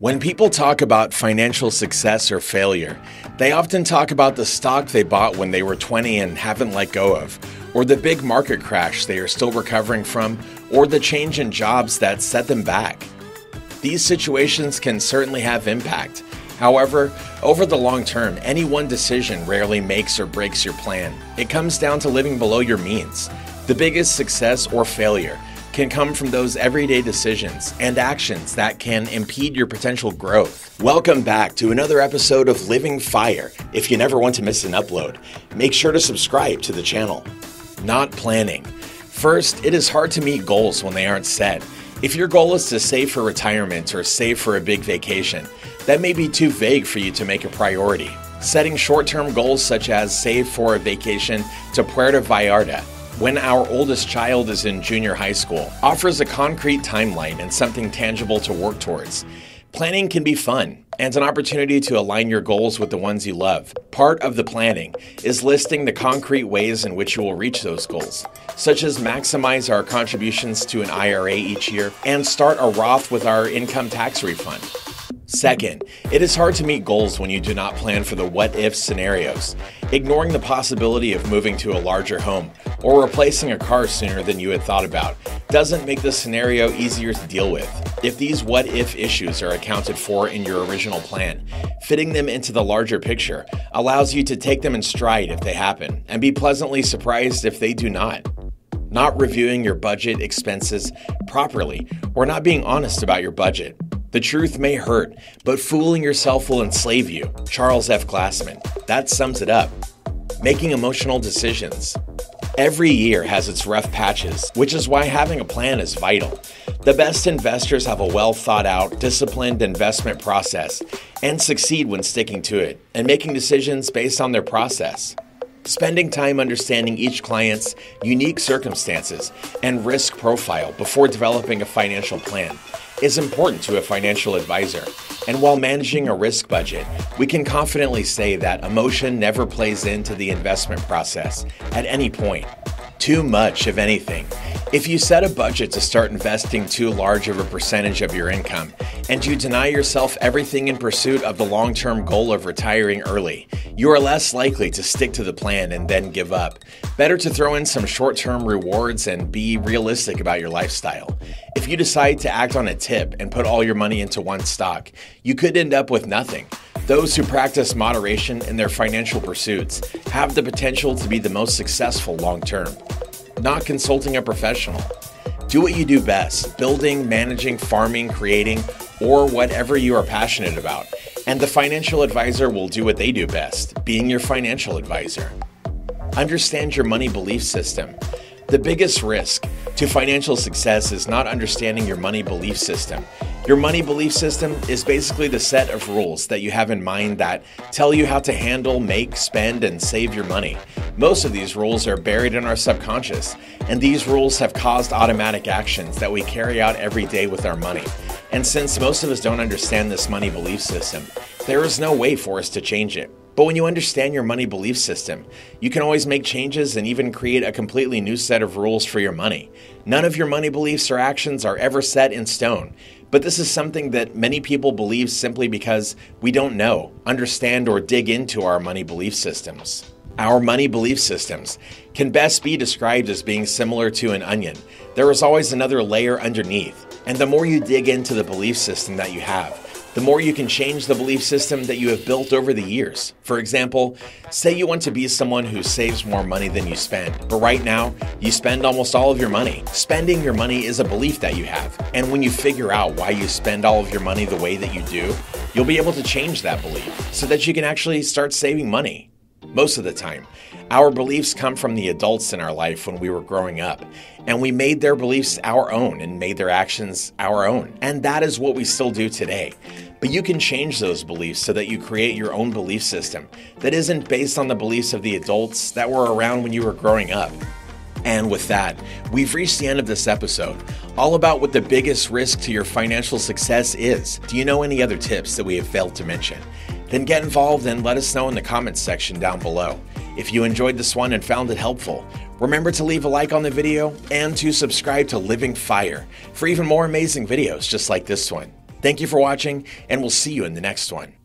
When people talk about financial success or failure, they often talk about the stock they bought when they were 20 and haven't let go of, or the big market crash they are still recovering from, or the change in jobs that set them back. These situations can certainly have impact. However, over the long term, any one decision rarely makes or breaks your plan. It comes down to living below your means. The biggest success or failure can come from those everyday decisions and actions that can impede your potential growth. Welcome back to another episode of Living Fire. If you never want to miss an upload, make sure to subscribe to the channel. Not planning. First, it is hard to meet goals when they aren't set. If your goal is to save for retirement or save for a big vacation, that may be too vague for you to make a priority. Setting short term goals such as save for a vacation to Puerto Vallarta when our oldest child is in junior high school offers a concrete timeline and something tangible to work towards. Planning can be fun and an opportunity to align your goals with the ones you love. Part of the planning is listing the concrete ways in which you will reach those goals, such as maximize our contributions to an IRA each year and start a Roth with our income tax refund. Second, it is hard to meet goals when you do not plan for the what if scenarios. Ignoring the possibility of moving to a larger home or replacing a car sooner than you had thought about doesn't make the scenario easier to deal with. If these what if issues are accounted for in your original plan, fitting them into the larger picture allows you to take them in stride if they happen and be pleasantly surprised if they do not not reviewing your budget expenses properly, or not being honest about your budget. The truth may hurt, but fooling yourself will enslave you. Charles F. Glassman. That sums it up. Making emotional decisions. Every year has its rough patches, which is why having a plan is vital. The best investors have a well thought out, disciplined investment process and succeed when sticking to it and making decisions based on their process. Spending time understanding each client's unique circumstances and risk profile before developing a financial plan is important to a financial advisor. And while managing a risk budget, we can confidently say that emotion never plays into the investment process at any point. Too much of anything. If you set a budget to start investing too large of a percentage of your income, and you deny yourself everything in pursuit of the long term goal of retiring early, you are less likely to stick to the plan and then give up. Better to throw in some short term rewards and be realistic about your lifestyle. If you decide to act on a tip and put all your money into one stock, you could end up with nothing. Those who practice moderation in their financial pursuits have the potential to be the most successful long term. Not consulting a professional. Do what you do best building, managing, farming, creating, or whatever you are passionate about. And the financial advisor will do what they do best being your financial advisor. Understand your money belief system. The biggest risk to financial success is not understanding your money belief system. Your money belief system is basically the set of rules that you have in mind that tell you how to handle, make, spend, and save your money. Most of these rules are buried in our subconscious, and these rules have caused automatic actions that we carry out every day with our money. And since most of us don't understand this money belief system, there is no way for us to change it. But when you understand your money belief system, you can always make changes and even create a completely new set of rules for your money. None of your money beliefs or actions are ever set in stone. But this is something that many people believe simply because we don't know, understand, or dig into our money belief systems. Our money belief systems can best be described as being similar to an onion. There is always another layer underneath. And the more you dig into the belief system that you have, the more you can change the belief system that you have built over the years. For example, say you want to be someone who saves more money than you spend, but right now you spend almost all of your money. Spending your money is a belief that you have, and when you figure out why you spend all of your money the way that you do, you'll be able to change that belief so that you can actually start saving money. Most of the time, our beliefs come from the adults in our life when we were growing up, and we made their beliefs our own and made their actions our own. And that is what we still do today. But you can change those beliefs so that you create your own belief system that isn't based on the beliefs of the adults that were around when you were growing up. And with that, we've reached the end of this episode, all about what the biggest risk to your financial success is. Do you know any other tips that we have failed to mention? Then get involved and let us know in the comments section down below. If you enjoyed this one and found it helpful, remember to leave a like on the video and to subscribe to Living Fire for even more amazing videos just like this one. Thank you for watching, and we'll see you in the next one.